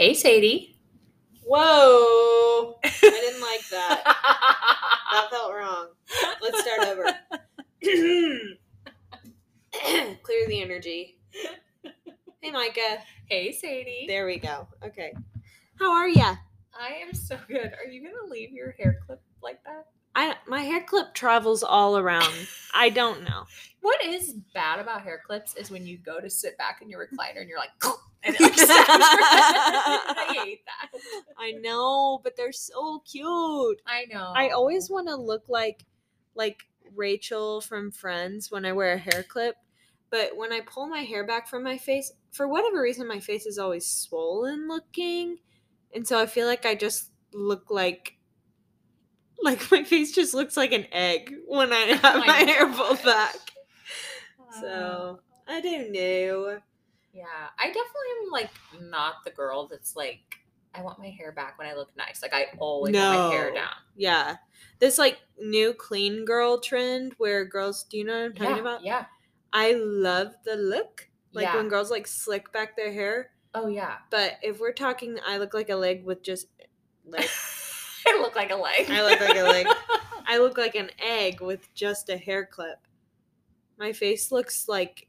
Hey, Sadie. Whoa! I didn't like that. That felt wrong. Let's start over. Clear the energy. Hey, Micah. hey, Sadie. There we go. Okay. How are ya? I am so good. Are you gonna leave your hair clip like that? I my hair clip travels all around. I don't know. What is bad about hair clips is when you go to sit back in your recliner and you're like, and it like snaps your head. I hate that. I know, but they're so cute. I know. I always want to look like like Rachel from Friends when I wear a hair clip, but when I pull my hair back from my face, for whatever reason my face is always swollen looking, and so I feel like I just look like like my face just looks like an egg when I have my my, hair pulled back. Uh, So, I don't know. yeah, I definitely am like not the girl that's like, I want my hair back when I look nice. Like I always want my hair down. Yeah. This like new clean girl trend where girls, do you know what I'm talking yeah, about? yeah. I love the look. Like Yeah. when girls like slick back their hair. Oh yeah. But if we're talking, I look like a leg with just leg. I look like a leg. I look like a leg. I look like an egg with just a hair clip. My face looks like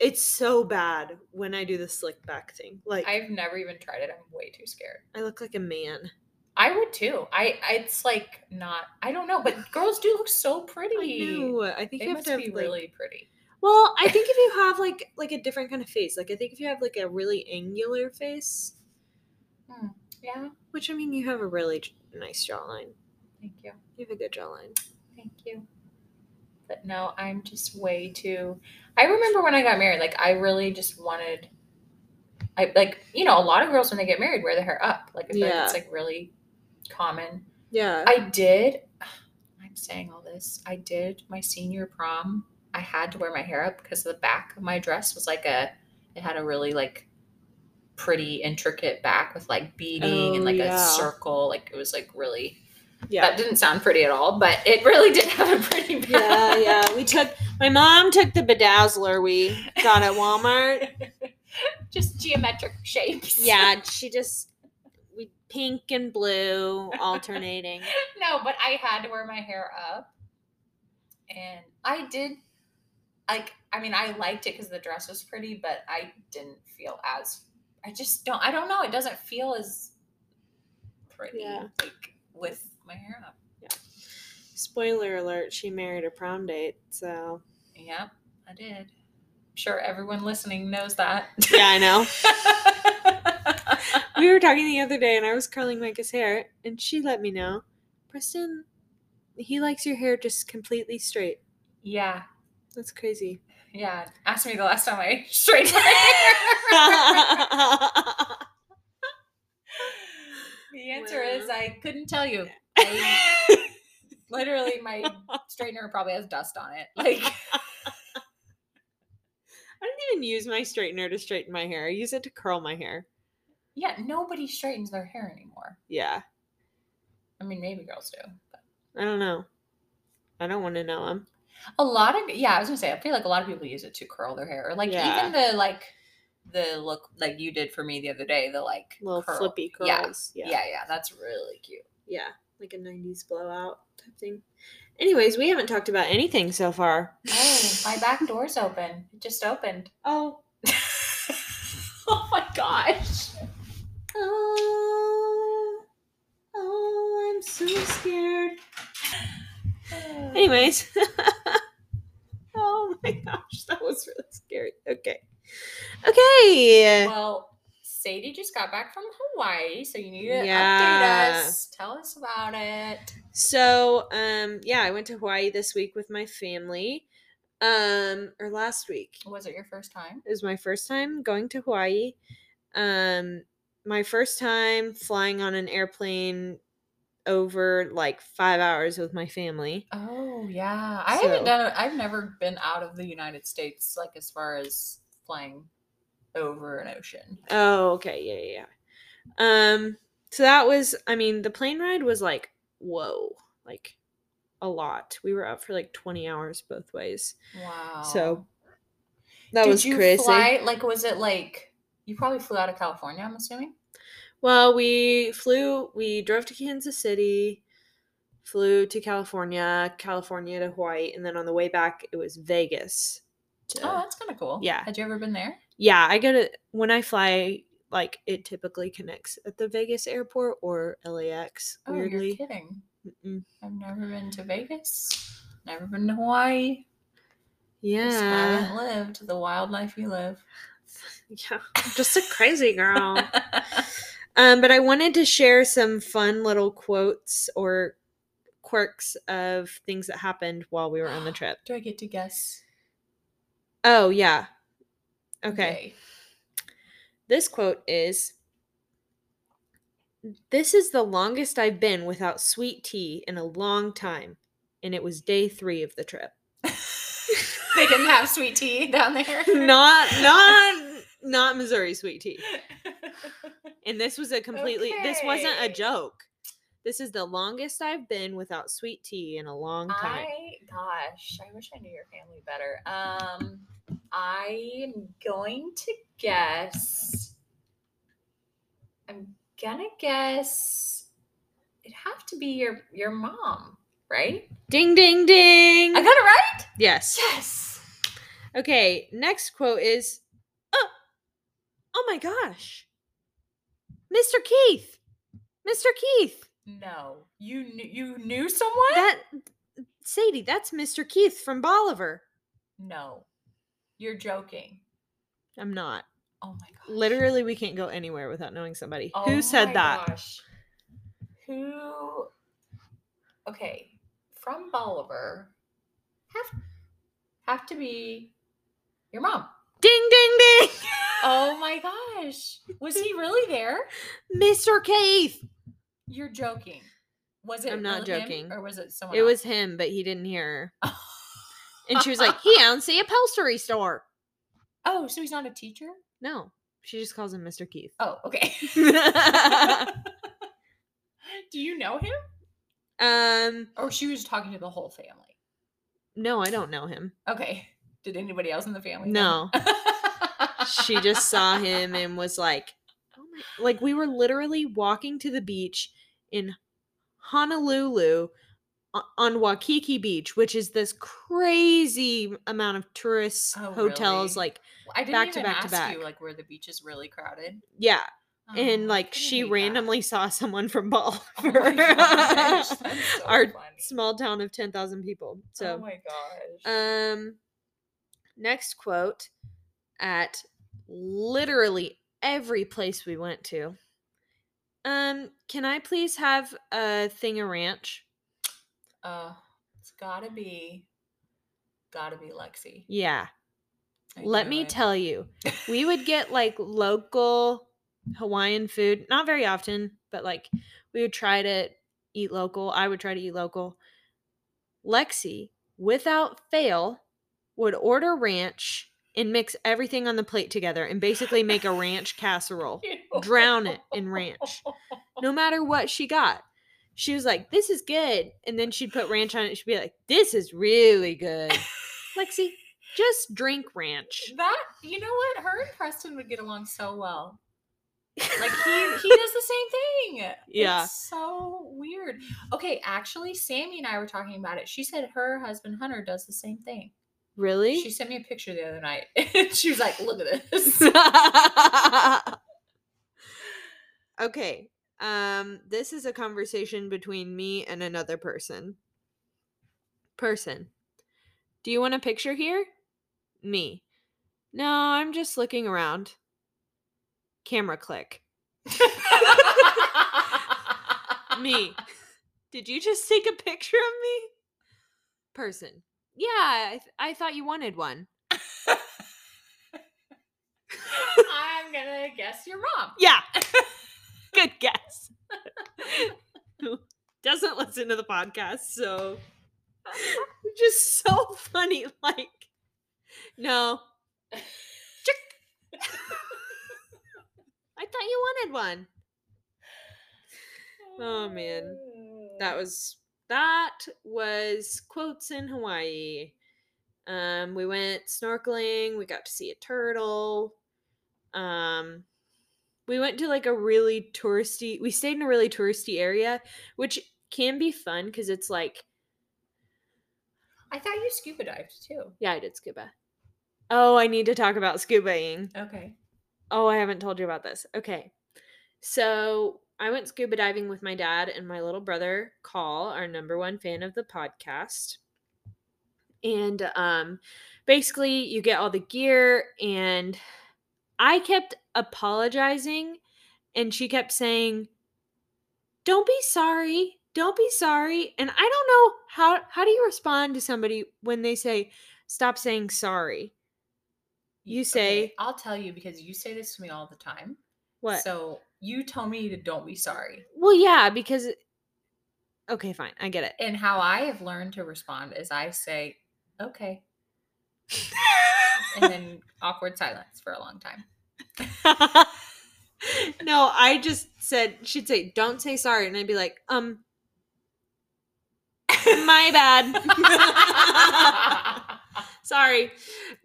it's so bad when I do the slick back thing. Like I've never even tried it. I'm way too scared. I look like a man. I would too. I it's like not. I don't know, but girls do look so pretty. I know. I think They you have to have, be like- really pretty. Well, I think if you have like like a different kind of face, like I think if you have like a really angular face, hmm. Yeah. which I mean you have a really j- nice jawline. Thank you. You have a good jawline. Thank you. But no, I'm just way too. I remember when I got married, like I really just wanted. I like you know a lot of girls when they get married wear their hair up. Like feel like it's like really common. Yeah. I did. I'm saying all this. I did my senior prom. I had to wear my hair up because the back of my dress was like a. It had a really like pretty intricate back with like beading and Oh, like yeah. a circle. Like it was like really. yeah. That didn't sound pretty at all, but it really did have a pretty back. yeah, yeah. We took my mom took the bedazzler we got at Walmart. Just geometric shapes. Yeah, she just we pink and blue alternating. no, but I had to wear my hair up. And I did like I mean I liked it because the dress was pretty, but I didn't feel as I just don't I don't know, it doesn't feel as pretty Yeah. like with my hair up. Yeah. Spoiler alert, she married a prom date, so Yep, I did. I'm sure everyone listening knows that. Yeah, I know. we were talking the other day and I was curling Micah's hair and she let me know. Preston, he likes your hair just completely straight. yeah. That's crazy. Yeah. Ask me the last time I straightened my hair. The answer is I couldn't tell you. I, literally, my straightener probably has dust on it. Like, I don't even use my straightener to straighten my hair. I use it to curl my hair. yeah, nobody straightens their hair anymore. Yeah. I mean, maybe girls do. But I don't know. I don't want to know him. A lot of yeah, I was gonna say I feel like a lot of people use it to curl their hair, or like Yeah. even the like the look like you did for me the other day. The like Little curl. flippy curls. Yeah. curls. Yeah. yeah, that's really cute. Yeah. Like a 90s blowout type thing. Anyways, we haven't talked about anything so far. Oh, my back door's open. It just opened. Oh. oh my gosh. Oh. Oh, I'm so scared. Anyways. oh my gosh, that was really scary. Okay. Okay. Well, Sadie just got back from Hawaii, so you need to Yeah. update us. Tell us about it. So, um, yeah, I went to Hawaii this week with my family. Um, or last week. Was it your first time? It was my first time going to Hawaii. Um, my first time flying on an airplane over like five hours with my family. Oh yeah, I So- haven't done. it. I've never been out of the United States, like as far as flying over an ocean. Oh, okay, yeah, yeah, yeah. Um, so that was, I mean, the plane ride was like, whoa, like a lot. We were up for like twenty hours both ways. Wow. So that Did was you crazy. fly? Like, was it like You probably flew out of California, I'm assuming. Well, we flew, we drove to Kansas City, flew to California, California to Hawaii, and then on the way back, it was Vegas. to- Oh, that's kind of cool. yeah. Had you ever been there? yeah, I go to, when I fly, like, it typically connects at the Vegas airport or LAX, Oh, weirdly. you're kidding. Mm-mm. I've never been to Vegas. Never been to Hawaii. Just Yeah. haven't lived the wild life you live. Yeah. I'm just a crazy girl. Um, but I wanted to share some fun little quotes or quirks of things that happened while we were on the trip. Do I get to guess? Oh, yeah. Okay. This quote is This is the longest I've been without sweet tea in a long time. And it was day three of the trip. they didn't have sweet tea down there. not, not, not Missouri sweet tea. And this was a completely, this wasn't a joke. This is the longest I've been without sweet tea in a long time. I gosh, I wish I knew your family better. Um, I'm going to guess. I'm gonna guess. It'd have to be your your mom, right? Ding, ding, ding. I got it right. yes. Yes. Okay, next quote is oh my gosh. Mr. Keith. Mr. Keith. No, you knew you knew someone. That Sadie, that's Mr. Keith from Bolivar. no, you're joking. I'm not. Oh my gosh. Literally, we can't go anywhere without knowing somebody. Oh Who said my that? Gosh. Who? Okay, from Bolivar, have have to be your mom. Ding, ding, ding. Oh my gosh, was he really there? Mr. Keith. You're joking. Was it? I'm not really him, joking. or was it someone? It was him, but he didn't hear her. And she was like, he owns the upholstery store. oh, so he's not a teacher? No, she just calls him Mr. Keith. Oh, okay. Do you know him? um, Or she was talking to the whole family? no, I don't know him. Okay. Did anybody else in the family? No. She just saw him and was like, oh my, like we were literally walking to the beach in Honolulu on Waikiki Beach, which is this crazy amount of tourists, Oh, hotels, really? like I didn't back to even back to ask back. you like where the beach is really crowded. yeah. Oh, and like she hate that. randomly saw someone from Bolivar, Oh gosh, so our funny. small town of ten thousand people. So oh my gosh. Um, next quote at literally every place we went to. Um, can I please have a thing of ranch? Uh, it's gotta be, gotta be Lexi. Yeah. I Let me it. tell you, we would get like local Hawaiian food, not very often, but like we would try to eat local. I would try to eat local. Lexi, without fail, would order ranch and mix everything on the plate together and basically make a ranch casserole. drown it in ranch. No matter what she got. She was like, This is good. And then she'd put ranch on it. She'd be like, This is really good. Lexi, just drink ranch. That you know what? Her and Preston would get along so well. Like he he does the same thing. Yeah. It's so weird. Okay, actually, Sammy and I were talking about it. She said her husband Hunter does the same thing. Really? She sent me a picture the other night. she was like, "Look at this." okay. Um, this is a conversation between me and another person. Person. Do you want a picture here? Me. No, I'm just looking around. Camera click. Me. Did you just take a picture of me? Person. Yeah, I, th- I thought you wanted one. I'm gonna guess your mom. Yeah. Good guess. Who doesn't listen to the podcast, so just so funny. Like, no. I thought you wanted one. Oh, man. That was that was quotes in Hawaii. Um, we went snorkeling. We got to see a turtle. Um, we went to like a really touristy. We stayed in a really touristy area, which can be fun because it's like I thought you scuba dived too. yeah, I did scuba. Oh, I need to talk about scubaing. Okay. Oh, I haven't told you about this. Okay. So I went scuba diving with my dad and my little brother, Call, our number one fan of the podcast. And um basically you get all the gear and I kept apologizing and she kept saying, Don't be sorry. Don't be sorry. And I don't know how how do you respond to somebody when they say, Stop saying sorry? You say Okay, I'll tell you because you say this to me all the time. what? So you tell me to don't be sorry. Well, yeah, because okay, fine, I get it. And how I have learned to respond is I say, okay. And then awkward silence for a long time. no, I just said she'd say, "Don't say sorry," and I'd be like, "Um, my bad, sorry."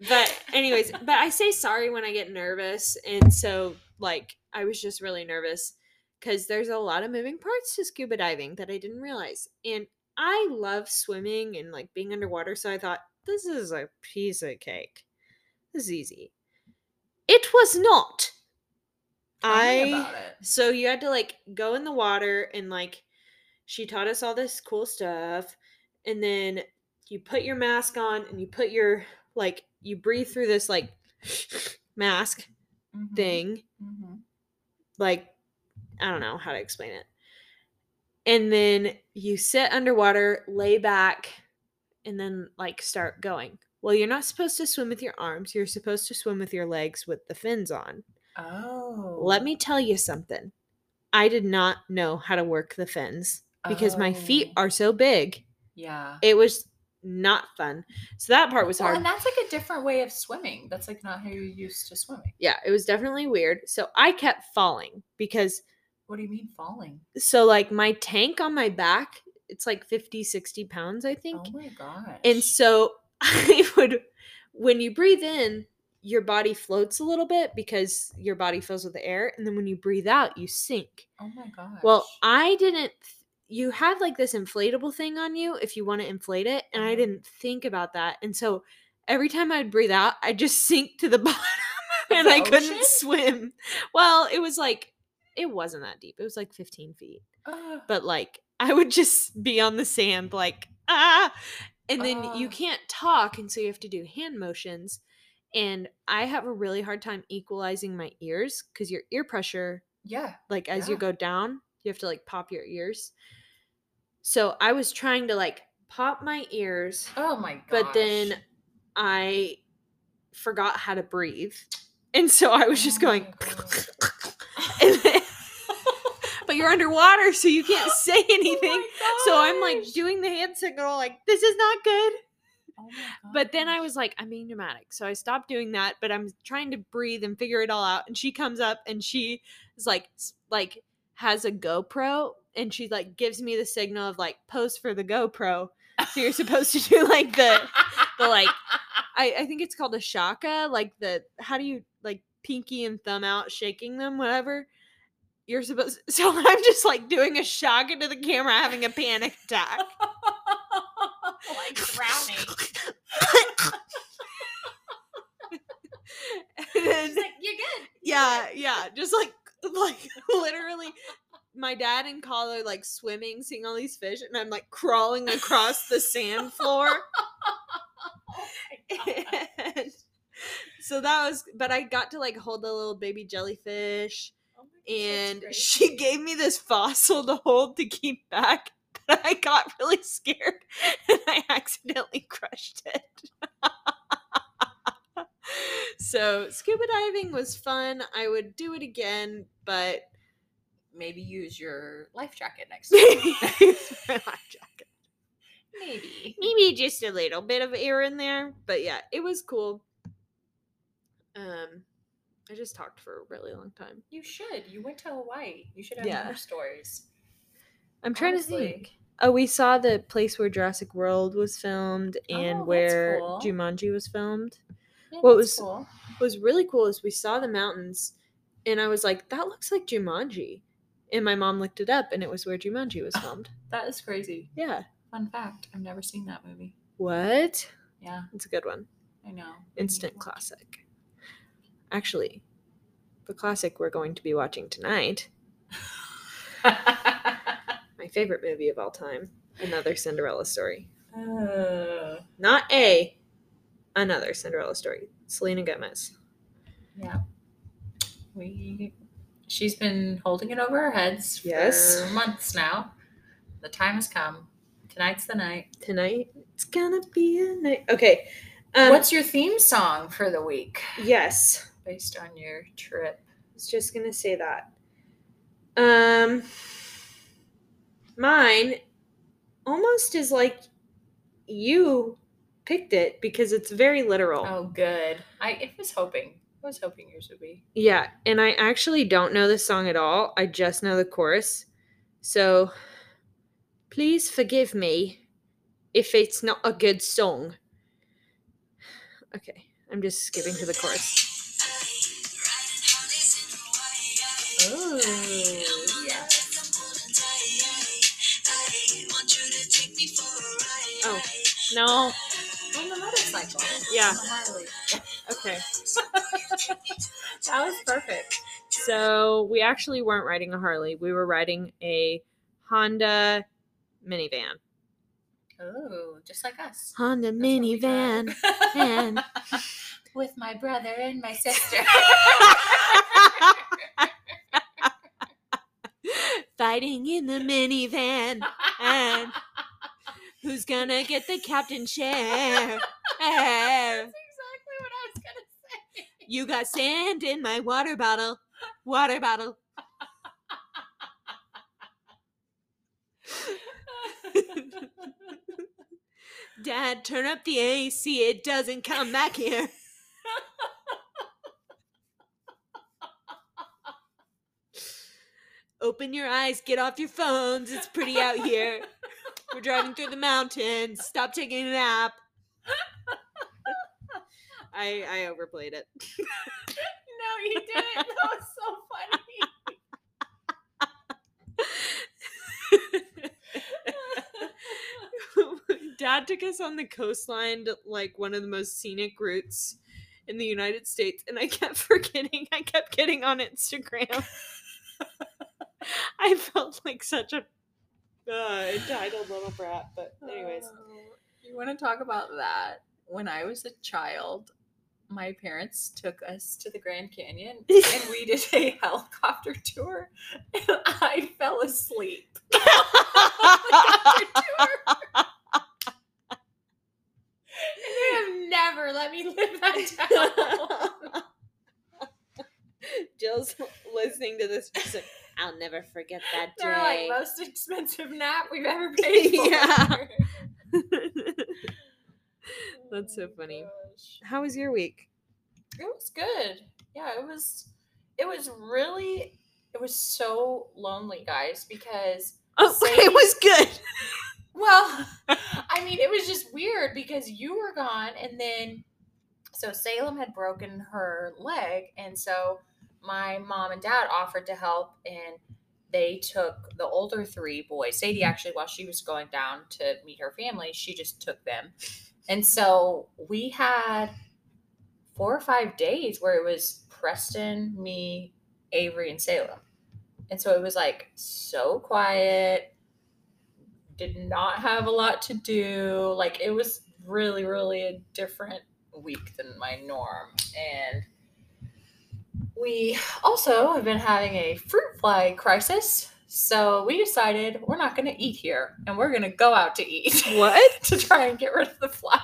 But anyways, but I say sorry when I get nervous, and so like I was just really nervous because there's a lot of moving parts to scuba diving that I didn't realize, and I love swimming and like being underwater, so I thought this is a piece of cake. This is easy. It was not. Tell I so you had to like go in the water and like she taught us all this cool stuff and then you put your mask on and you put your like you breathe through this like mask Mhm, thing mhm. like I don't know how to explain it. And then you sit underwater, lay back, and then like start going. Well, you're not supposed to swim with your arms. You're supposed to swim with your legs with the fins on. Oh. Let me tell you something. I did not know how to work the fins because my feet Oh, are so big. Yeah. It was not fun. So that part was Well, hard. and that's like a different way of swimming. That's like not how you're used to swimming. yeah, it was definitely weird. So I kept falling because What do you mean falling? so like my tank on my back, it's like 50, 60 pounds, I think. Oh my gosh. And so I would, when you breathe in, your body floats a little bit because your body fills with air. And then when you breathe out, you sink. oh my gosh. Well, I didn't. You have like this inflatable thing on you if you want to inflate it. And I Uh-huh. didn't think about that. And so every time I'd breathe out, I'd just sink to the bottom and the I couldn't ocean? swim. Well, it was like, it wasn't that deep. It was like 15 feet Ugh. but like I would just be on the sand, like ah, and then you can't talk, and so you have to do hand motions. And I have a really hard time equalizing my ears because your ear pressure, yeah. like as you go down, you have to like pop your ears. So I was trying to like pop my ears, Oh my gosh. but then I forgot how to breathe, and so I was just Oh going. God. then- but you're underwater, so you can't say anything. Oh So I'm like doing the hand signal, like, this is not good. Oh But then I was like, I'm being dramatic. So I stopped doing that, but I'm trying to breathe and figure it all out. And she comes up and she is like, like, has a GoPro and she like gives me the signal of like pose for the GoPro. So you're supposed to do like the, the like, I, I think it's called a shaka, like the, how do you like pinky and thumb out, shaking them, whatever. You're supposed, so I'm just like doing a shaka to the camera, having a panic attack. like drowning. And then- She's like, you're good. yeah, yeah, just like like literally my dad and Carl are like swimming, seeing all these fish, and I'm like crawling across the sand floor. Oh and so that was but I got to like hold the little baby jellyfish Oh gosh, and she gave me this fossil to hold to keep back. But I got really scared and I accidentally crushed it. so scuba diving was fun. I would do it again, but maybe use your life jacket next time. maybe life jacket. maybe. maybe just a little bit of air in there. But yeah, it was cool. Um, I just talked for a really long time. You should. You went to Hawaii. You should have Yeah. more stories. I'm trying to think. Oh, we saw the place where Jurassic World was filmed and Oh, where cool. Jumanji was filmed. Yeah, What was- cool? What was really cool is we saw the mountains, and I was like, "That looks like Jumanji," and my mom looked it up, and it was where Jumanji was filmed. That is crazy. yeah. Fun fact: I've never seen that movie. What? Yeah, It's a good one. I know. Instant classic. Actually, the classic we're going to be watching tonight, my favorite movie of all time, another Cinderella story. Uh, Not a, another Cinderella story. Selena Gomez. yeah. We. She's been holding it over our heads Yes. for months now. The time has come. Tonight's the night. Tonight, it's gonna be a night. Okay. Um, What's your theme song for the week yes? based on your trip? I was just gonna say that. Um, mine almost is like you picked it because it's very literal. Oh, good. I, I was hoping. I was hoping yours would be. Yeah, and I actually don't know this song at all. I just know the chorus. So please forgive me if it's not a good song. Okay, I'm just skipping to the chorus. Oh, yeah. Oh, no. On the motorcycle. Yeah. On the. Okay. That was perfect. So we actually weren't riding a Harley. We were riding a Honda minivan. Oh, just like us. Honda That's minivan. and- With my brother and my sister. Fighting in the minivan. And who's gonna get the captain chair? That's exactly what I was gonna say. You got sand in my water bottle. Water bottle. Dad, turn up the AC. It doesn't come back here. Open your eyes. Get off your phones. It's pretty out here. We're driving through the mountains. Stop taking a nap. I I overplayed it. no, you didn't. That was so funny. Dad took us on the coastline to like one of the most scenic routes in the United States, and I kept forgetting. I kept getting on Instagram. I felt like such a uh, entitled little brat, but anyways, Oh, you want to talk about that? When I was a child, my parents took us to the Grand Canyon and we did a helicopter tour, and I fell asleep. helicopter tour. And they have never let me live that down. Jill's listening to this. Like, I'll never forget that They're like most expensive nap we've ever paid for. Yeah. That's so Oh, funny. gosh. How was your week? It was good. Yeah, it was it was really it was so lonely, guys, because Oh, Sadie- it was good. well, I mean, it was just weird because you were gone and then so Salem had broken her leg and so my mom and dad offered to help and they took the older three boys. Sadie actually while she was going down to meet her family, she just took them. And so we had four or five days where it was Preston, me, Avery, and Salem. And so it was like so quiet, did not have a lot to do. Like it was really, really a different week than my norm. And we also have been having a fruit fly crisis. So we decided we're not going to eat here and we're going to go out to eat What? to try and get rid of the flies.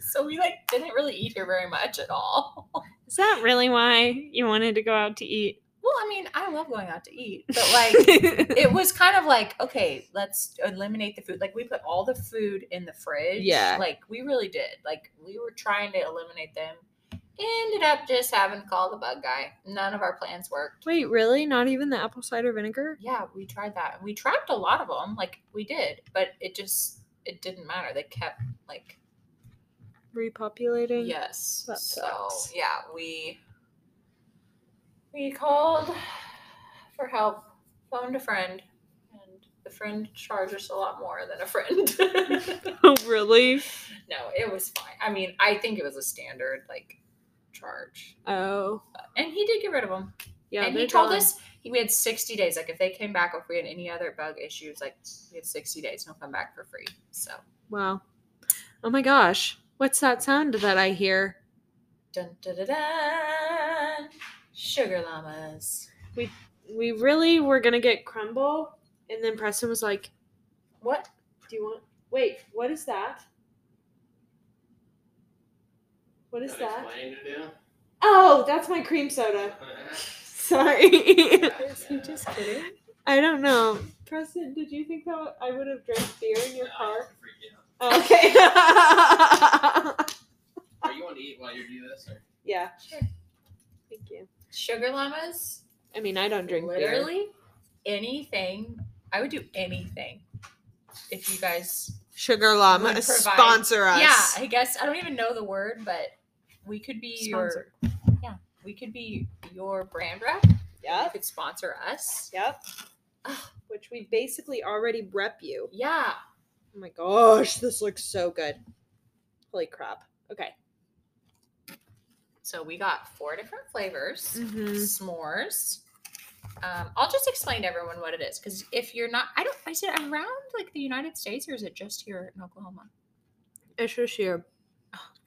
So we like didn't really eat here very much at all. Is that really why you wanted to go out to eat? Well, I mean, I love going out to eat, but like it was kind of like, okay, let's eliminate the food. Like we put all the food in the fridge. Yeah. Like we really did. Like we were trying to eliminate them. Ended up just having to call the bug guy. None of our plans worked. Wait, really? Not even the apple cider vinegar? Yeah, we tried that. We trapped a lot of them. Like we did, but it just it didn't matter. They kept like repopulating. Yes. That so sucks. yeah, we we called for help, phoned a friend, and the friend charged us a lot more than a friend. Oh, really? no, it was fine. I mean, I think it was a standard like charge, Oh, and he did get rid of them. yeah. and he told gone. us he, we had 60 days. Like if they came back, or if we had any other bug issues, like we had 60 days, and he'll come back for free. So Wow. Oh my gosh. What's that sound that I hear? dun dun dun, dun. sugar llamas. We we really were gonna get crumble, and then Preston was like, What? "Do you want? Wait, what is that? What is that? to do? Oh, that's my cream soda. Sorry. Is he just kidding? I don't know. Preston, did you think that I would have drank beer in your No, car? freak out. Okay. Are you want to eat while you do this? Or? yeah. Sure. Thank you. Sugar llamas. I mean, I don't drink beer. Literally anything. I would do anything if you guys. Sugar Llama, sponsor us. Yeah, I guess I don't even know the word, but we could be Sponsor. your. Yeah, we could be your brand rep. You Yep. could sponsor us. Yep. Ah. Which we basically already rep you. Yeah. Oh my gosh, this looks so good. Holy crap. Okay. So we got four different flavors. Mm-hmm. S'mores. Um, I'll just explain to everyone what it is because if you're not, I don't. Is it around like the United States or is it just here in Oklahoma? It's just here.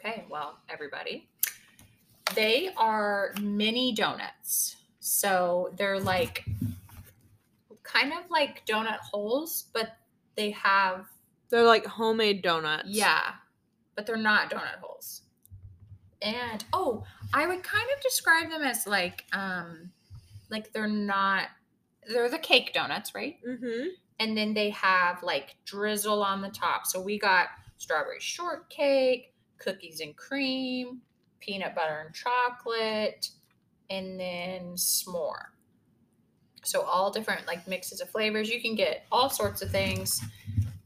Okay, well, everybody. They are mini donuts. So they're like kind of like donut holes, but they have, They're like homemade donuts. yeah, but they're not donut holes. And oh, I would kind of describe them as like, um, like they're not, they're the cake donuts, right? Mm-hmm. and then they have like drizzle on the top. So we got strawberry shortcake, cookies and cream, peanut butter and chocolate, and then s'more. So all different like mixes of flavors. You can get all sorts of things.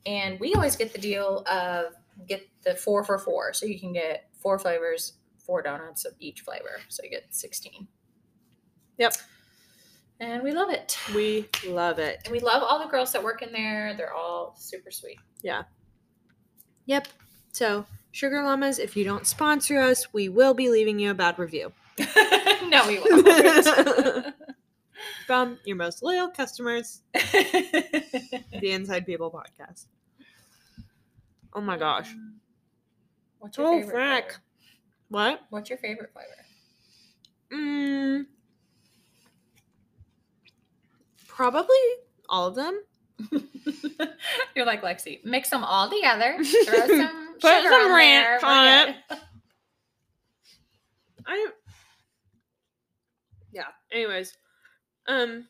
And we always get the deal of get the four for four. So you can get four flavors, four donuts of each flavor. So you get 16. Yep. And we love it. We love it. And we love all the girls that work in there. They're all super sweet. Yeah. Yep. So, Sugar Llamas, if you don't sponsor us, we will be leaving you a bad review no, we won't. from your most loyal customers, the Inside People podcast. Oh my gosh. What's your Oh, favorite frack. flavor? What? What's your favorite flavor? Mm, probably all of them. You're like Lexi. Mix them all together. Throw some Put sugar some on ranch there, on it. I. Yeah. Anyways, um,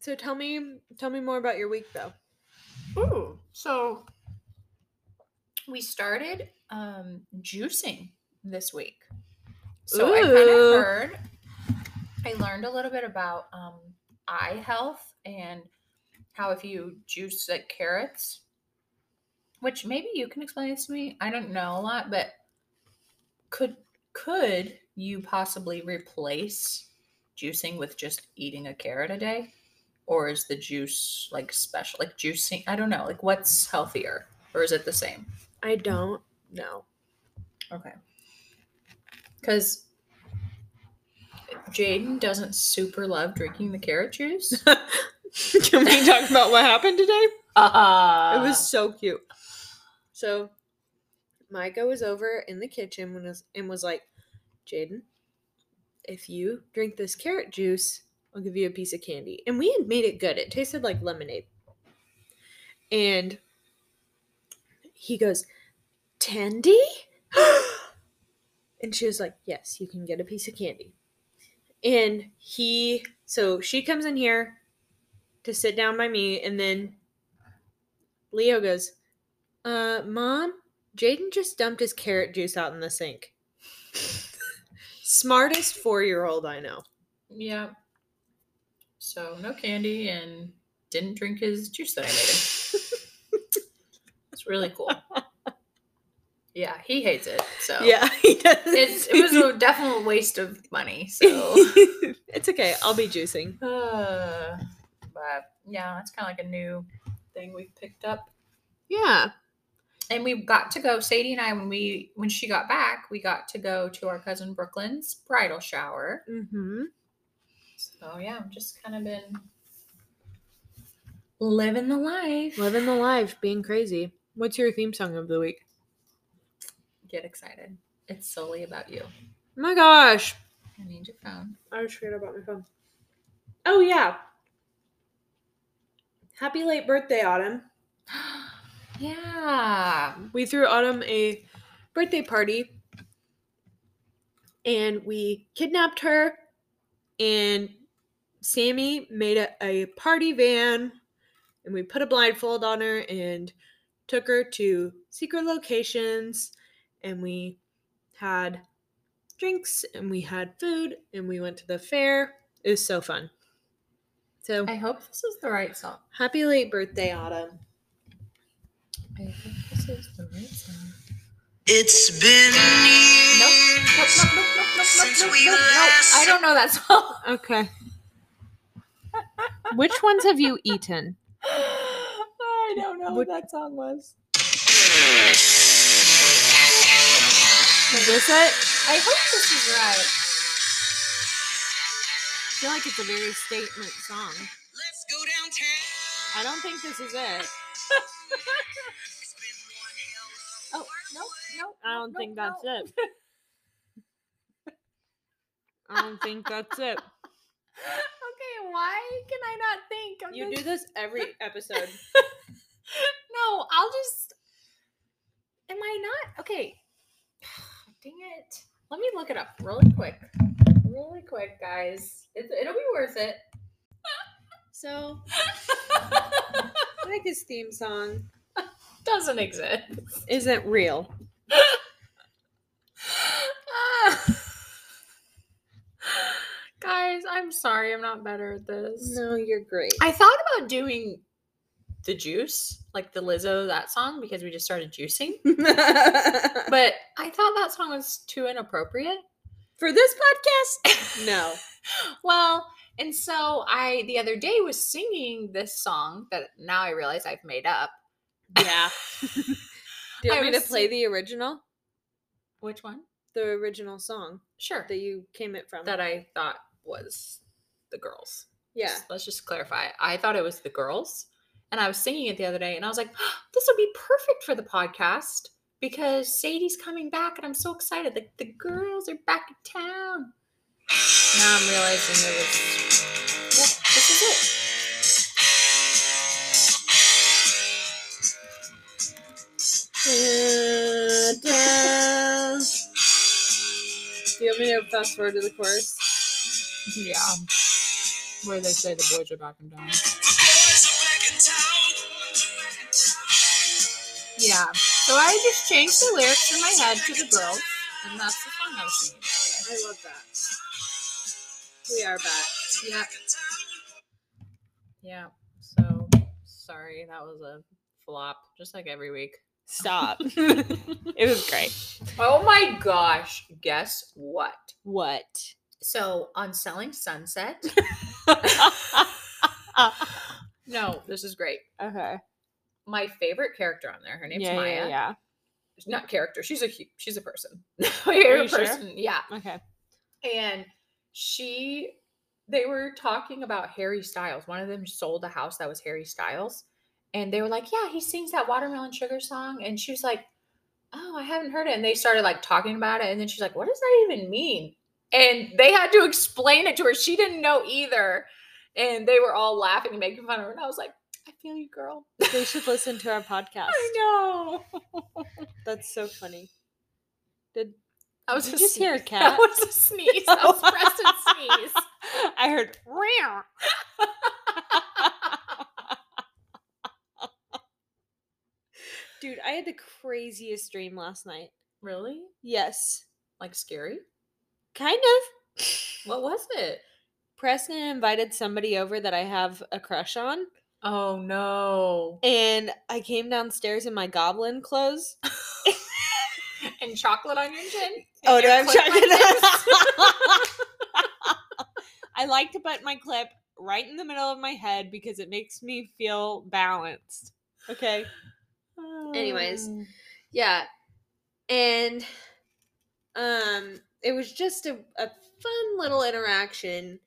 so tell me, tell me more about your week, though. Ooh, so we started um, juicing this week. So I kind of heard, I learned a little bit about um, eye health and how if you juice like carrots, which maybe you can explain this to me. I don't know a lot, but could could you possibly replace juicing with just eating a carrot a day? Or is the juice like special like juicing? I don't know. Like what's healthier? Or is it the same? I don't know. Okay. Because Jaden doesn't super love drinking the carrot juice. Can we talk about what happened today? Uh, it was so cute. So, Micah was over in the kitchen when was, and was like, Jaden, if you drink this carrot juice, I'll give you a piece of candy. And we had made it good. It tasted like lemonade. And he goes, Tandy? and she was like, Yes, you can get a piece of candy. And he, so she comes in here to sit down by me, and then Leo goes, uh, Mom, Jaden just dumped his carrot juice out in the sink. Smartest four year old I know. yeah. So no candy and didn't drink his juice that I made him. It's really cool. Yeah, he hates it. So Yeah, he does. it's it was a definite waste of money. So, it's okay. I'll be juicing. uh, but yeah, that's kind of like a new thing we've picked up. Yeah. And we got to go. Sadie and I, when we when she got back, we got to go to our cousin Brooklyn's bridal shower. Mm-hmm. So yeah, I've just kind of been living the life. Living the life, being crazy. What's your theme song of the week? Get excited. It's solely about you. Oh my gosh. I need your phone. I just forgot about my phone. Oh yeah. Happy late birthday, Autumn. yeah. We threw Autumn a birthday party and we kidnapped her and Sammy made a, a party van and we put a blindfold on her and took her to secret locations and we had drinks and we had food and we went to the fair. It was so fun. So I hope this is the right song. happy late birthday, Autumn. I hope this is the right song. It's been years Nope, nope, nope, nope, nope, since nope, we nope, nope. last I don't know that song. Okay. Which ones have you eaten? I don't know What- what that song was. Is this it? I hope this is right. I feel like it's a very statement song. Let's go downtown. I don't think this is it. It's been one hell of a Oh, no, no. I don't no, think no. that's it. I don't think that's it. Okay, why can I not think? of You this? do this every episode. No, I'll just. Am I not? Okay. Dang it. Let me look it up really quick. Really quick, guys. It, it'll be worth it. So, I like his theme song. Doesn't exist. Isn't real. Guys, I'm sorry. I'm not better at this. No, you're great. I thought about doing the juice, like the Lizzo that song, because we just started juicing. But I thought that song was too inappropriate. For this podcast? No. Well, and so I the other day was singing this song that now I realize I've made up. Yeah. Do you want me to play the original? Which one? The original song Sure. that you came it from. that I thought was the girls. yeah. Just- let's just clarify. I thought it was the girls. And I was singing it the other day and I was like, this would be perfect for the podcast because Sadie's coming back and I'm so excited. Like the girls are back in town. Now I'm realizing it was Yep, this is it. Do you want me to fast forward to the chorus? Yeah. Where they say the boys are back in town. Yeah. So I just changed the lyrics in my head to the girls, and that's the song I was singing. I love that. We are back. Yeah. Yeah. So sorry, that was a flop, just like every week. Stop. it was great. Oh my gosh! Guess what? What? So on Selling Sunset. no, this is great. okay. My favorite character on there. Her name's yeah, Maya. yeah, yeah. Not character. She's a she's a person. You favorite sure? person. Yeah. Okay. and she they were talking about harry styles one of them sold a house that was harry styles and they were like yeah he sings that watermelon sugar song and she was like oh i haven't heard it and they started like talking about it and then she's like what does that even mean and they had to explain it to her she didn't know either and they were all laughing and making fun of her and i was like i feel you girl They should listen to our podcast. i know That's so funny. Did i was Did you just hear a cat? that was a sneeze that was preston sneeze I heard. Dude, I had the craziest dream last night. really Yes. like scary Kind of. What was it? Preston invited somebody over that I have a crush on, Oh no. and I came downstairs in my goblin clothes. and chocolate on your chin. Oh, do I have chocolate? I like to put my clip right in the middle of my head because it makes me feel balanced. Okay. Anyways. Yeah. And um it was just a, a fun little interaction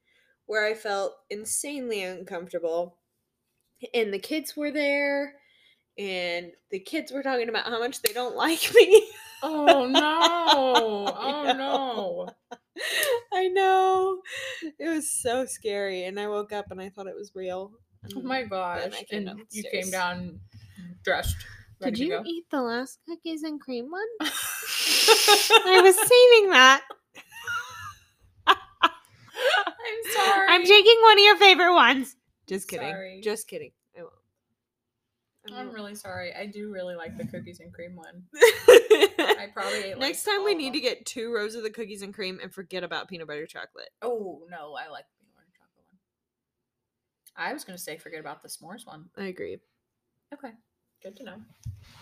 where I felt insanely uncomfortable. And the kids were there and the kids were talking about how much they don't like me. Oh no! I Oh no! I know. It was so scary. And I woke up and I thought it was real. Oh my gosh! And you came down dressed. Did you eat the last cookies and cream one? I was saving that. I'm sorry. I'm taking one of your favorite ones. Just kidding. Sorry. Just kidding. I won't. I I'm really sorry. I do really like the cookies and cream one. I probably ate, like, Next time we need to get two rows of the cookies and cream and forget about peanut butter chocolate. Oh no, I like the orange chocolate one. I was gonna say forget about the s'mores one. I agree. Okay, good to know.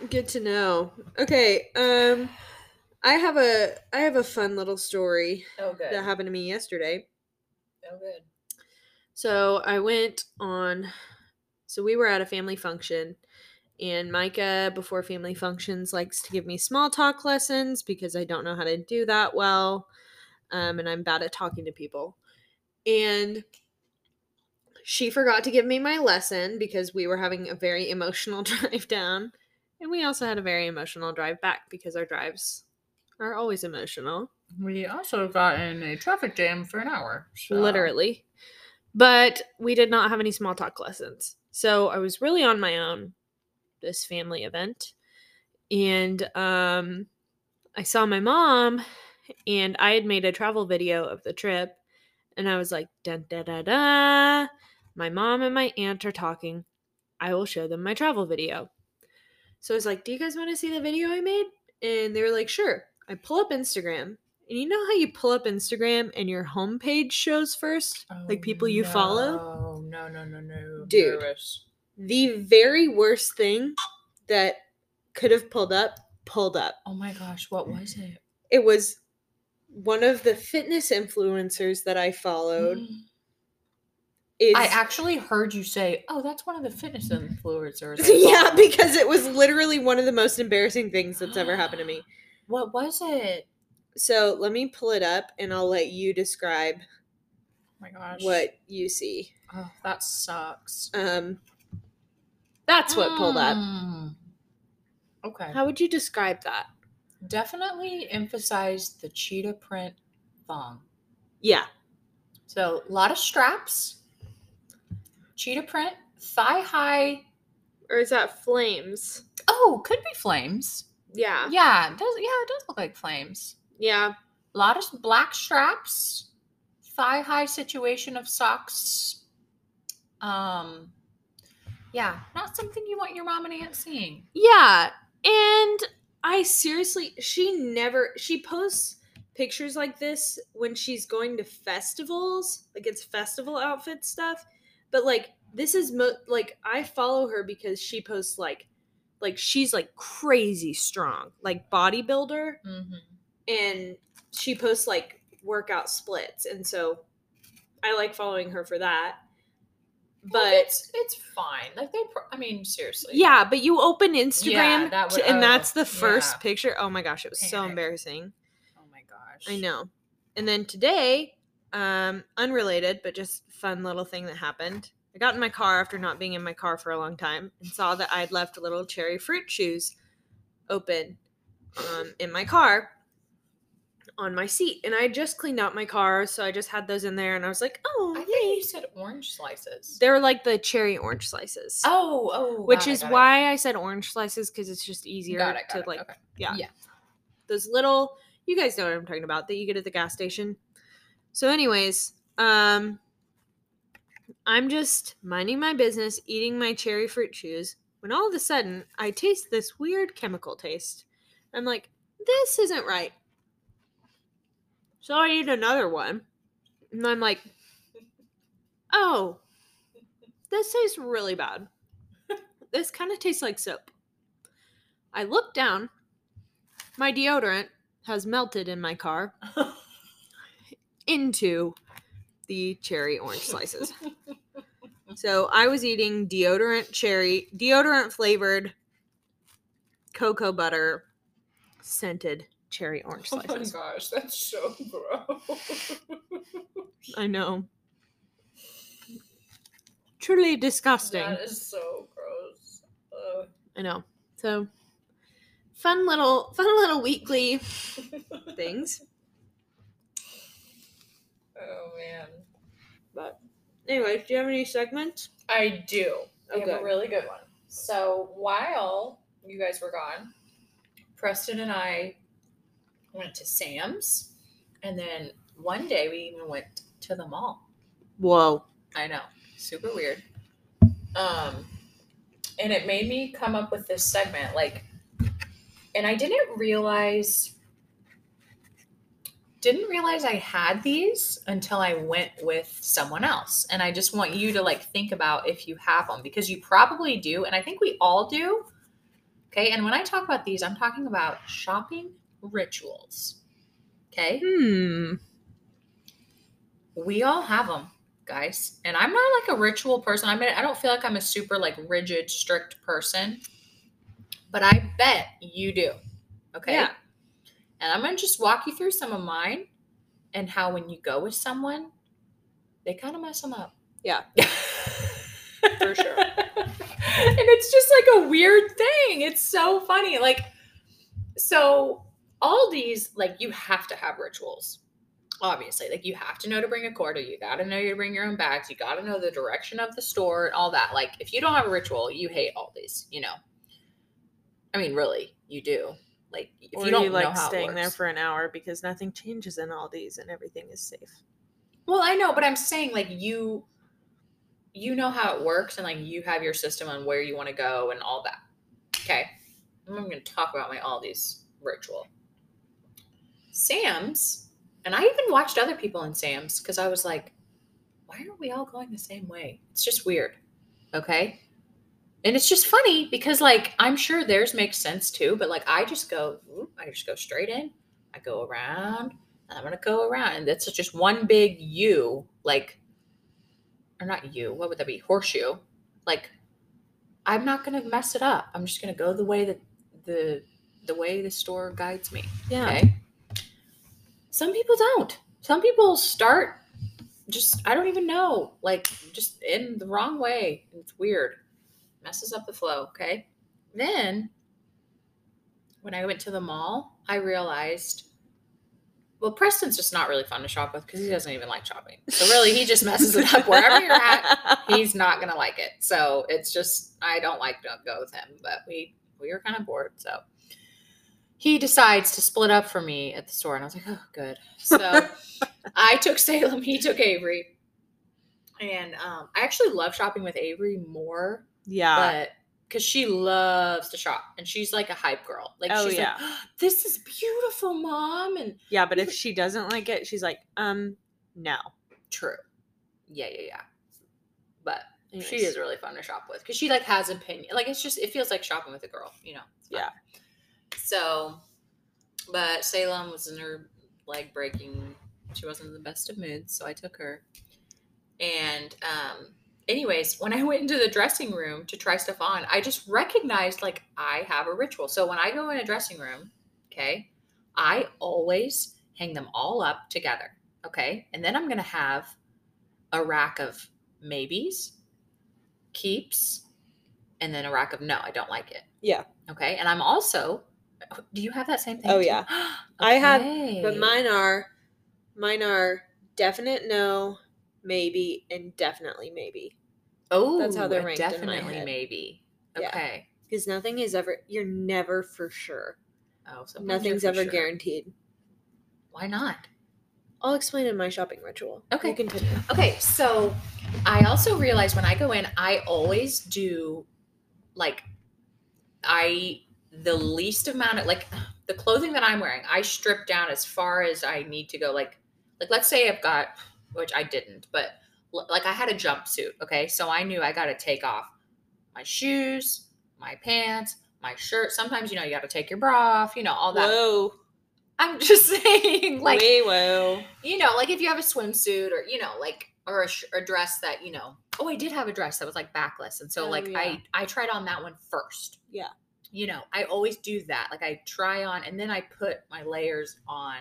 Good to know. Okay, um I have a I have a fun little story Oh good. that happened to me yesterday. Oh good. So I went on. So we were at a family function, and Micah, before family functions, likes to give me small talk lessons because I don't know how to do that well, um, and I'm bad at talking to people. And she forgot to give me my lesson because we were having a very emotional drive down, and we also had a very emotional drive back because our drives are always emotional. We also got in a traffic jam for an hour. so- literally. But we did not have any small talk lessons. So I was really on my own this family event. And um I saw my mom and I had made a travel video of the trip and I was like dun da da da my mom and my aunt are talking. I will show them my travel video. So I was like, "Do you guys want to see the video I made?" And they were like, "Sure." I pull up Instagram and you know how you pull up Instagram and your homepage shows first? like oh, people you follow? Oh no no no no, Dude. Nervous. The very worst thing that could have pulled up, pulled up. Oh my gosh, what was it? It was one of the fitness influencers that I followed. Mm. Is I actually heard you say, "Oh, that's one of the fitness influencers." Yeah, because it was literally one of the most embarrassing things that's ever happened to me. What was it? So let me pull it up and I'll let you describe Oh my gosh. what you see. Oh, that sucks. Um, that's what pulled up. Mm. Okay. How would you describe that? Definitely emphasize the cheetah print thong. Yeah, So a lot of straps, cheetah print, thigh high. or is that flames? Oh, could be flames. Yeah, Yeah, it does yeah, it does look like flames. Yeah. A lot of black straps, thigh high situation of socks. Um, yeah, not something you want your mom and aunt seeing. Yeah, and I seriously, she never she posts pictures like this when she's going to festivals, like it's festival outfit stuff. But like this is mo- like I follow her because she posts like like she's like crazy strong, like bodybuilder, Mm-hmm. And she posts like workout splits, and so I like following her for that. But it's it's fine. Like they, pro- I mean, seriously. Yeah, but you open Instagram that to- and oh, that's the first yeah. picture. Oh my gosh, it was so embarrassing. Oh my gosh. I know. And then today, um, unrelated but just fun little thing that happened. I got in my car after not being in my car for a long time and saw that I'd left little cherry fruit shoes open um, in my car on my seat. And I just cleaned out my car, so I just had those in there and I was like, oh, I yay. think you said orange slices. They're like the cherry orange slices. oh, oh, which is it, got it. why I said orange slices because it's just easier Got it, got to like okay. yeah. Yeah. Those little you guys know what I'm talking about that you get at the gas station. So anyways, um I'm just minding my business, eating my cherry fruit chews, when all of a sudden I taste this weird chemical taste. I'm like, this isn't right. So I eat another one. And I'm like, oh, this tastes really bad. This kind of tastes like soap. I look down. my deodorant has melted in my car into the cherry orange slices. So I was eating deodorant cherry, deodorant flavored cocoa butter scented cherry oh orange slices. Oh my gosh, that's so gross. I know. Truly disgusting. That is so gross. I know. So fun little fun little weekly things. oh man. But anyways, do you have any segments? I do. Oh, I have a really good one. So while you guys were gone, Preston and I went to Sam's, and then one day we even went to the mall. Whoa. I know, super weird. Um, and it made me come up with this segment, like, and I didn't realize, didn't realize I had these until I went with someone else. And I just want you to like think about if you have them because you probably do, and I think we all do. Okay, and when I talk about these, I'm talking about shopping rituals. Okay? Hmm. we all have them guys. And i'm not like a ritual person. I mean i don't feel like i'm a super like rigid strict person. But i bet you do. Okay? Yeah. and i'm gonna just walk you through some of mine and how when you go with someone they kind of mess them up. Yeah. for sure. And it's just like a weird thing. It's so funny. Like so all these like you have to have rituals obviously. Like you have to know to bring a quarter you got to know you to bring your own bags you got to know the direction of the store and all that. Like if you don't have a ritual you hate all these you know? I mean really you do. Like if or you don't you like staying there for an hour because nothing changes in all these and everything is safe. well i know but i'm saying like you you know how it works and like you have your system on where you want to go and all that. Okay? I'm going to talk about my all these ritual sam's and i even watched other people in sam's because i was like why aren't we all going the same way? It's just weird okay? And it's just funny because like i'm sure theirs makes sense too but like i just go i just go straight in. I go around and i'm gonna go around and that's just one big u like or not you what would that be? Horseshoe. Like i'm not gonna mess it up. I'm just gonna go the way that the the way the store guides me Yeah. Okay. Some people don't. Some people start just I don't even know, like just in the wrong way. It's weird. Messes up the flow, okay? Then when I went to the mall, I realized well, Preston's just not really fun to shop with because he doesn't even like shopping. So really, he just messes it up wherever you're at. He's not gonna like it. So it's just I don't like to go with him. But we we were kind of bored, so he decides to split up for me at the store and i was like oh good so i took salem he took avery and um, i actually love shopping with avery more yeah. but because she loves to shop and she's like a hype girl like Oh, she's yeah. like this is beautiful mom and yeah, but if she doesn't like it, she's like, um, no. true yeah yeah yeah but she is really fun to shop with because she like has opinion like it's just it feels like shopping with a girl you know Yeah. So but salem was in her leg breaking she wasn't in the best of moods so i took her. And um anyways when i went into the dressing room to try stuff on i just recognized like i have a ritual. So when i go in a dressing room okay i always hang them all up together okay? And then i'm gonna have a rack of maybes keeps and then a rack of no i don't like it. Yeah. okay? And i'm also do you have that same thing Oh, too? yeah. I have- But mine are mine are definite no, maybe, and definitely maybe. oh that's how they're ranked definitely maybe okay Because nothing is ever you're never for sure. oh so Nothing's ever sure. guaranteed. why not I'll explain in my shopping ritual. Okay. Continue. Okay, so I also realized when I go in, I always do like I the least amount of like the clothing that I'm wearing, I strip down as far as I need to go. Like like let's say I've got which I didn't, but like I had a jumpsuit, okay? So I knew I got to take off my shoes, my pants, my shirt. Sometimes, you know, you got to take your bra off, you know, all that. Whoa. I'm just saying, like, Way whoa. you know, like if you have a swimsuit or, you know, like, or a, sh- a dress that, you know, oh, I did have a dress that was like backless. And so, Oh, like, yeah. I, I tried on that one first. Yeah. You know, I always do that. Like, I try on and then I put my layers on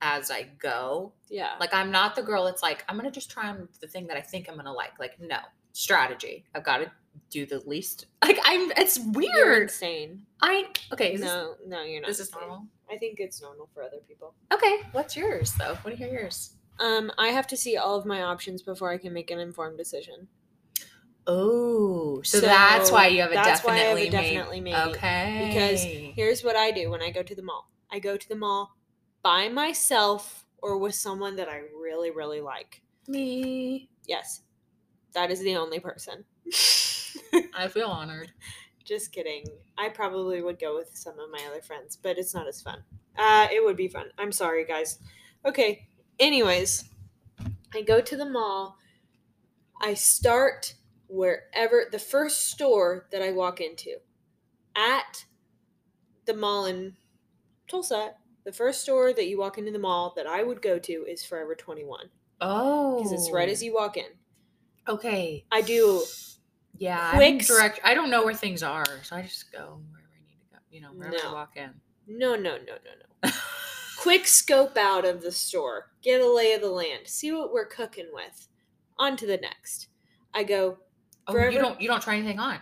as I go. Yeah. Like I'm not the girl that's like, I'm gonna just try on the thing that I think I'm gonna like. Like, no. Strategy. I've got to do the least like I'm it's You're weird. insane. I okay, no, no, you're not. this, is this normal? I think it's normal for other people. Okay. What's yours though? What do you hear yours? Um, I have to see all of my options before I can make an informed decision. Oh, so, that's why you have a that's why I have definitely a definitely made. maybe. Okay. Because Here's what I do when I go to the mall. I go to the mall by myself or with someone that I really, really like. me, Yes, that is the only person. I feel honored. Just kidding. I probably would go with some of my other friends, but it's not as fun. Uh, it would be fun. I'm sorry, guys. Okay. Anyways, I go to the mall. I start wherever the first store that I walk into at the mall in Tulsa. The first store that you walk into the mall that I would go to is Forever 21 Oh, because it's right oh. as you walk in. Okay. I do Yeah. Quick direct. I don't know where things are, so I just go wherever I need to go. You know, wherever I walk in. no, no, no, no, no. quick scope out of the store, get a lay of the land, see what we're cooking with. On to the next. I go, Oh, Forever- you don't you don't try anything on.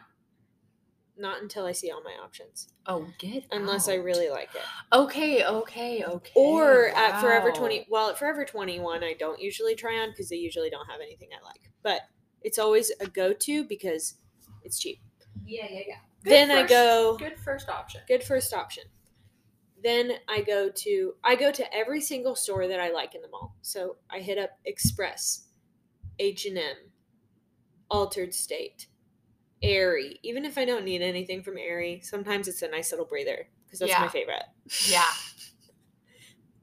not until I see all my options, Oh, get unless I out. really like it. Okay, okay, okay. Or at Forever wow. 20, well, at Forever 21, I don't usually try on because they usually don't have anything I like. But it's always a go to because it's cheap. Yeah, yeah, yeah. then I go, Good first option. good first option. Then I go to I go to every single store that I like in the mall. So I hit up Express, H and M, Altar'd State, Aerie. Even if I don't need anything from Aerie, sometimes it's a nice little breather because that's Yeah. my favorite. Yeah.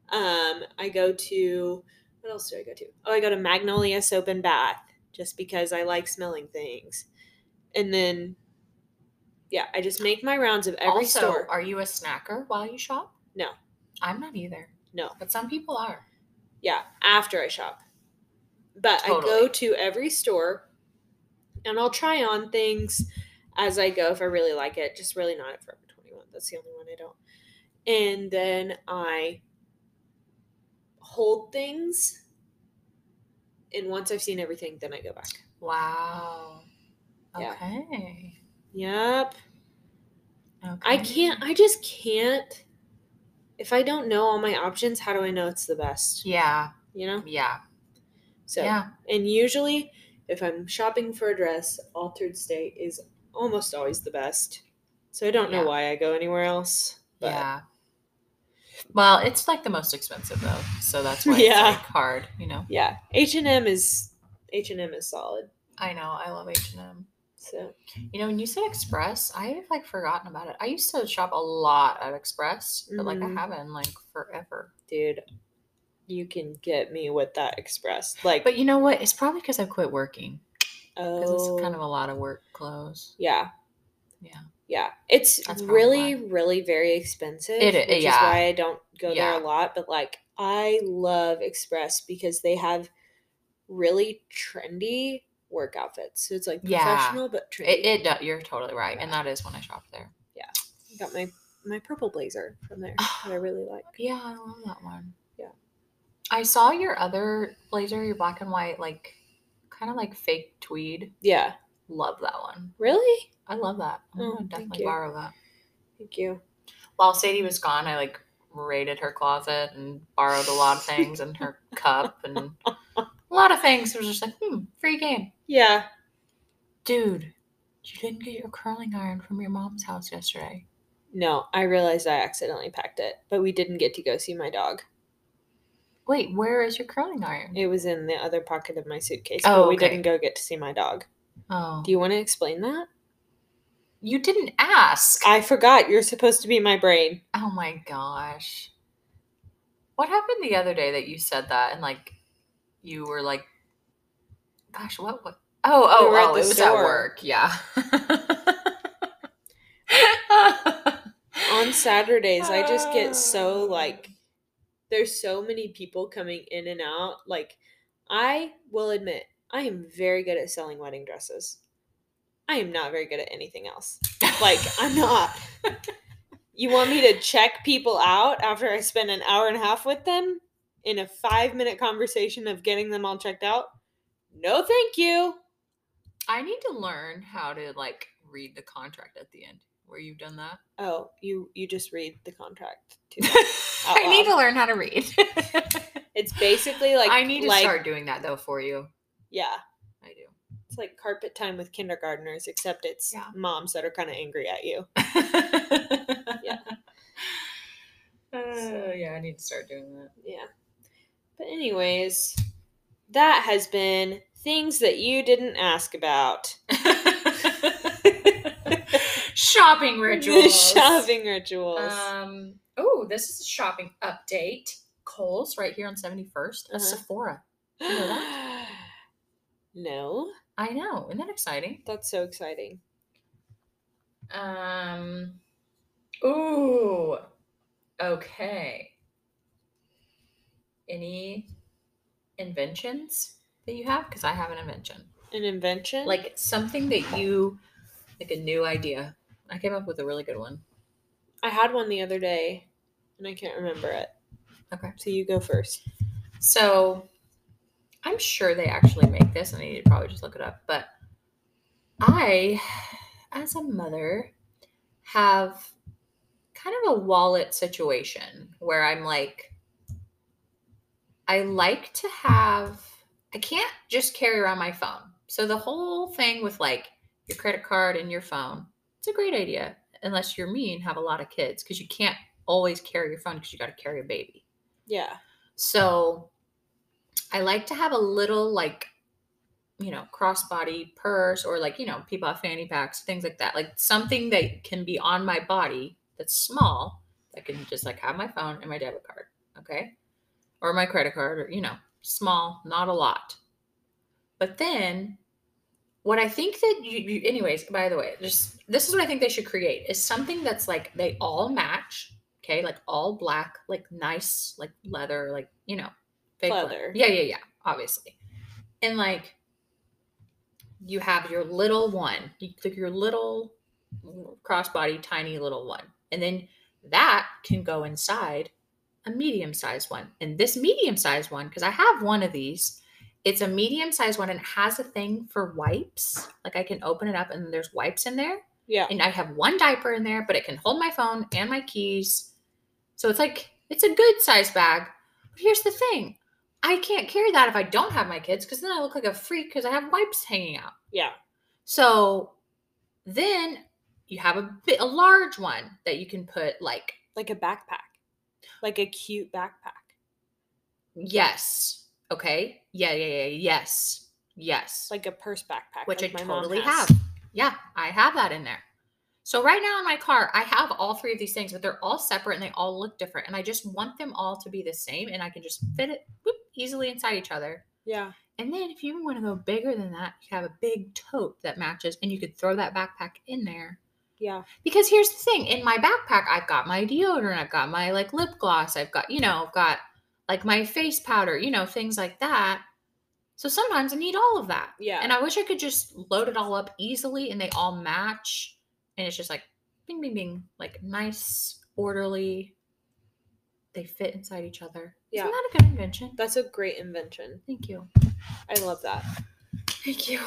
Um, I go to what else do I go to? Oh, I go to Magnolia Soap and Bath just because I like smelling things, and then yeah, I just make my rounds of every also, store. are you a snacker while you shop? No. I'm not either. No. But some people are. Yeah, after I shop. But I go to every store and I'll try on things as I go if I really like it. Just really not at Forever 21. That's the only one I don't. And then I hold things. And once I've seen everything, then I go back. Wow. Okay. Yep. okay. I can't, I just can't. If I don't know all my options, how do I know it's the best? Yeah. You know? Yeah. So, yeah. And usually, if I'm shopping for a dress, Altar'd State is almost always the best. So I don't know Yeah. why I go anywhere else. But Yeah. Well, it's like the most expensive though, so that's why Yeah. it's like hard, you know. yeah, H and M is H and M is solid. I know. I love H and M. So You know, when you said Express, I have like forgotten about it. I used to shop a lot at Express, but like I Mhm. haven't like forever. dude, you can get me with that Express. Like, But you know what? It's probably because I quit working because oh, it's kind of a oh. lot of work clothes. yeah, Yeah. yeah. It's really, really very expensive. It i- which yeah. is why I don't go Yeah. there a lot. But like, I love Express because they have really trendy work outfits. So it's like Yeah. professional but trendy. It, it you're totally right, and that is when I shop there. Yeah, I got my my purple blazer from there that I really like. Yeah, I love that one. I saw your other blazer, your black and white, like kind of like fake tweed. Yeah, Love that one. really. I love that. I'm Oh, gonna definitely borrow that. Thank you. While Sadie was gone, I like raided her closet and borrowed a lot of things and her cup and a lot of things. It was just like, hmm, free game. Yeah, Dude, you didn't get your curling iron from your mom's house yesterday. no, I realized I accidentally packed it, but we didn't get to go see my dog. Wait, where is your curling iron? It was in the other pocket of my suitcase, Oh, but we okay. didn't go get to see my dog. Oh, Do you want to explain that? you didn't ask. I forgot. You're supposed to be my brain. Oh my gosh. What happened the other day that you said that and like you were like gosh, what what Oh, We oh, were at oh, it was store. at work. Yeah. On Saturdays, I just get so like there's so many people coming in and out. Like I will admit, I am very good at selling wedding dresses. I am not very good at anything else. Like I'm not. You want me to check people out after I spend an hour and a half with them in a 5-minute conversation of getting them all checked out? No, thank you. I need to learn how to like read the contract at the end. Where you've done that? Oh, you you just read the contract. I need to learn how to read. It's basically like I need to like, start doing that though for you. Yeah, I do. it's like carpet time with kindergartners, except it's Yeah. moms that are kind of angry at you. yeah. Uh, yeah, I need to start doing that. Yeah. But anyways, that has been things that you didn't ask about. shopping rituals. shopping rituals. Um. Oh, this is a shopping update. Kohl's right here on Seventy First. A Uh-huh. Sephora. you know no, I know. Isn't that exciting? that's so exciting. Um. Ooh. Okay. Any inventions that you have? Because I have an invention. An invention? Like something that you, like a new idea. I came up with a really good one. I had one the other day and I can't remember it. Okay. So you go first. So I'm sure they actually make this, and I need to probably just look it up. But I, as a mother, have kind of a wallet situation where I'm like, I like to have, I can't just carry around my phone. So the whole thing with like your credit card and your phone, it's a great idea, unless you're me and have a lot of kids, because you can't always carry your phone because you got to carry a baby. Yeah. So I like to have a little like, you know, crossbody purse or like, you know, people have fanny packs, things like that. Like something that can be on my body that's small that can just like have my phone and my debit card. Okay. Or my credit card or, you know, small, not a lot. But then what I think that you, you anyways, by the way, just this is what I think they should create is something that's like they all match okay? Like all black like nice like leather like you know fake le- Leather. yeah yeah yeah obviously. And like you have your little one you like your little crossbody tiny little one. And then that can go inside a medium sized one. And this medium sized one because i have one of these it's a medium sized one and it has a thing for wipes like i can open it up and there's wipes in there Yeah. and I have one diaper in there, but it can hold my phone and my keys. So it's like it's a good size bag. But here's the thing. I can't carry that if I don't have my kids because then I look like a freak because I have wipes hanging out. Yeah. So then you have a bit a large one that you can put like Like a backpack. Like a cute backpack. yes. Okay. Yeah, yeah, yeah. Yes. Yes. Like a purse backpack. which like I totally have. Yeah, I have that in there. So right now in my car, I have all three of these things, but they're all separate and they all look different. And I just want them all to be the same, and I can just fit it whoop, easily inside each other. Yeah. And then if you even want to go bigger than that, you have a big tote that matches, and you could throw that backpack in there. Yeah. Because here's the thing: in my backpack, I've got my deodorant, I've got my like lip gloss, I've got you know, I've got like my face powder, you know, things like that. So sometimes I need all of that. Yeah. And I wish I could just load it all up easily and they all match. And it's just like bing, bing, bing, like nice, orderly. They fit inside each other. Yeah. Isn't that a good invention? That's a great invention. Thank you. I love that. Thank you.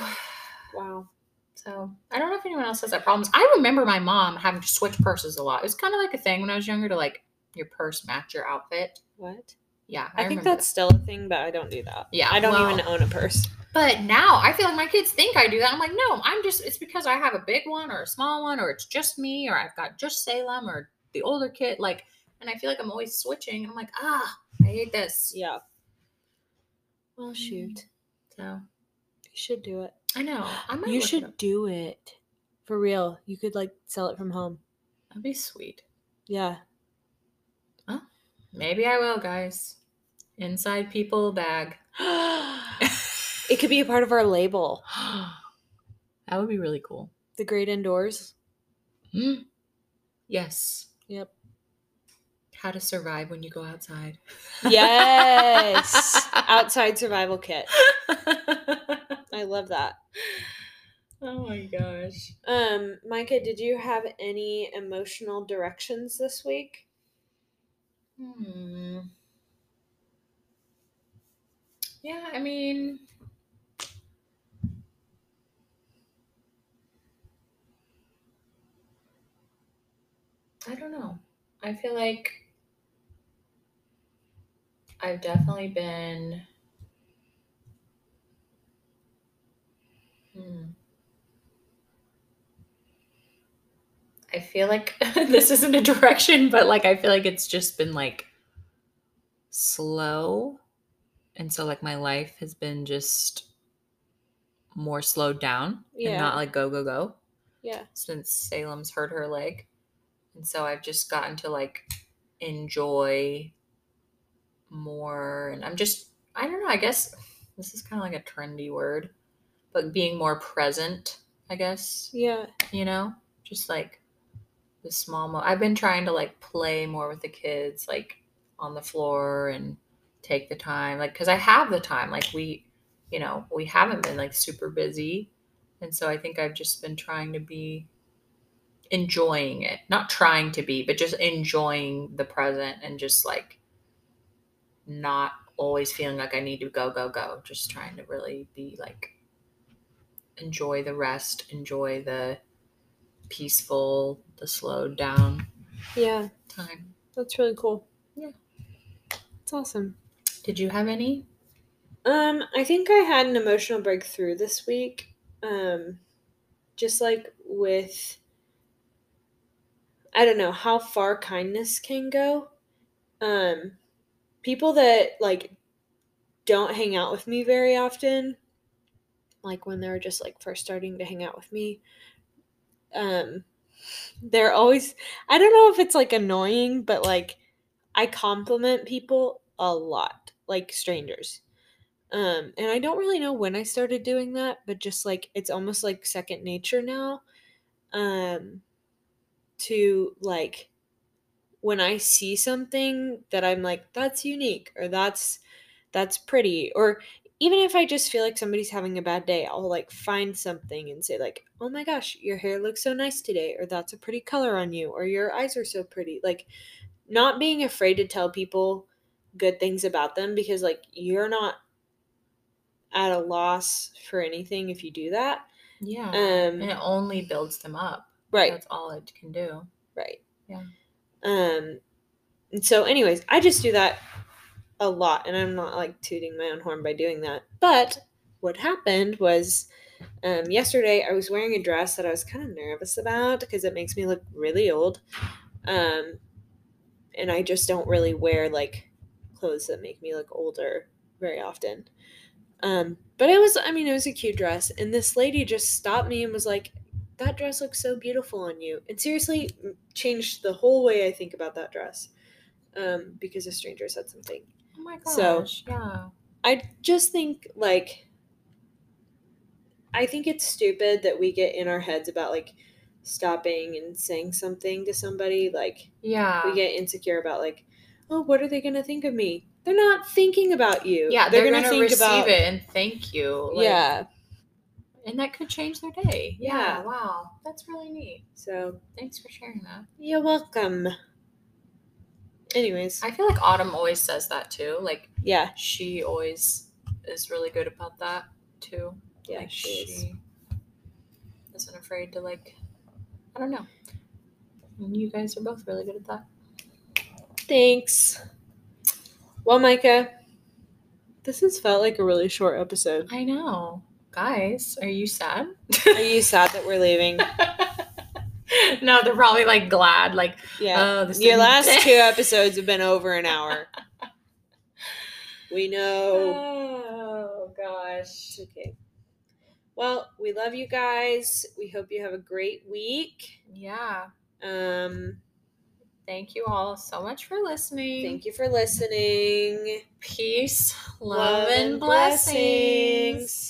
Wow. So I don't know if anyone else has that problems. I remember my mom having to switch purses a lot. It was kind of like a thing when I was younger to like your purse match your outfit. What? Yeah. I, think remember that's still a thing, but I don't do that. Yeah, I don't well- even own a purse. But now I feel like my kids think I do that. I'm like, no, I'm just, it's because I have a big one or a small one, or it's just me, or I've got just Salem or the older kid. Like, and I feel like I'm always switching. And I'm like, ah, I hate this. Yeah. Well, shoot. So You should do it. I know. I might You it should do it. For real. You could like sell it from home. That'd be sweet. Yeah. Maybe I will, guys. Inside people bag. it could be a part of our label. that would be really cool. The great indoors. Hmm. Yes. Yep. How to survive when you go outside. Yes. Outside survival kit. I love that. oh my gosh. Um, Micah, did you have any emotional directions this week? Hmm. Yeah, I mean, I don't know. I feel like I've definitely been. Hmm. I feel like this isn't a direction, but like I feel like it's just been like slow. And so like my life has been just more slowed down Yeah. and not like go go go Yeah. since Salem's hurt her leg. And so I've just gotten to like enjoy more and I'm just I don't know, I guess this is kind of like a trendy word, but being more present, I guess Yeah. you know just like the small mo- i've been trying to like play more with the kids like on the floor and take the time like because i have the time like we you know we haven't been like super busy and so i think i've just been trying to be enjoying it not trying to be but just enjoying the present and just like not always feeling like i need to go go go just trying to really be like enjoy the rest enjoy the peaceful, the slowed down Yeah. time. That's really cool. Yeah. It's awesome. Did you have any? Um, I think I had an emotional breakthrough this week. Um, just like with, I don't know how far kindness can go. Um, people that like don't hang out with me very often, like when they're just like first starting to hang out with me, um, they're always, I don't know if it's like annoying, but like I compliment people a lot, like strangers. Um, and I don't really know when I started doing that, but just like it's almost like second nature now. Um, to like when I see something that I'm like, that's unique or that's that's pretty, or even if I just feel like somebody's having a bad day, I'll like find something and say like, "Oh my gosh, your hair looks so nice today," or "That's a pretty color on you," or "Your eyes are so pretty." Like not being afraid to tell people good things about them because like you're not at a loss for anything if you do that. Yeah. Um and it only builds them up. right, That's all it can do. right. Yeah. Um and so anyways, I just do that a lot and I'm not like tooting my own horn by doing that. But what happened was um yesterday I was wearing a dress that I was kind of nervous about because it makes me look really old. Um and I just don't really wear like clothes that make me look older very often. Um, but it was, I mean, it was a cute dress. And this lady just stopped me and was like, that dress looks so beautiful on you. And seriously changed the whole way I think about that dress um, because a stranger said something. Oh my gosh. So- yeah. I just think, like, I think it's stupid that we get in our heads about, like, stopping and saying something to somebody. Like, Yeah. we get insecure about, like, oh, what are they going to think of me? They're not thinking about you. yeah, they're, gonna gonna, receive it and thank you. like- yeah. And that could change their day. Yeah. Yeah. Wow. That's really neat. So Thanks for sharing that. you're welcome. Anyways, I feel like Autumn always says that too. Like yeah, she always is really good about that too. yeah, like she is. she isn't afraid to like I don't know. And you guys are both really good at that. Thanks. Well, Micah, this has felt like a really short episode. I know. Guys, are you sad? Are you sad that we're leaving? no, they're probably like glad. Like, Yeah. oh, this Your last two episodes have been over an hour. We know. Oh gosh. Okay. Well, we love you guys. We hope you have a great week. Yeah. Um, Thank you all so much for listening. thank you for listening. Peace, love, and blessings.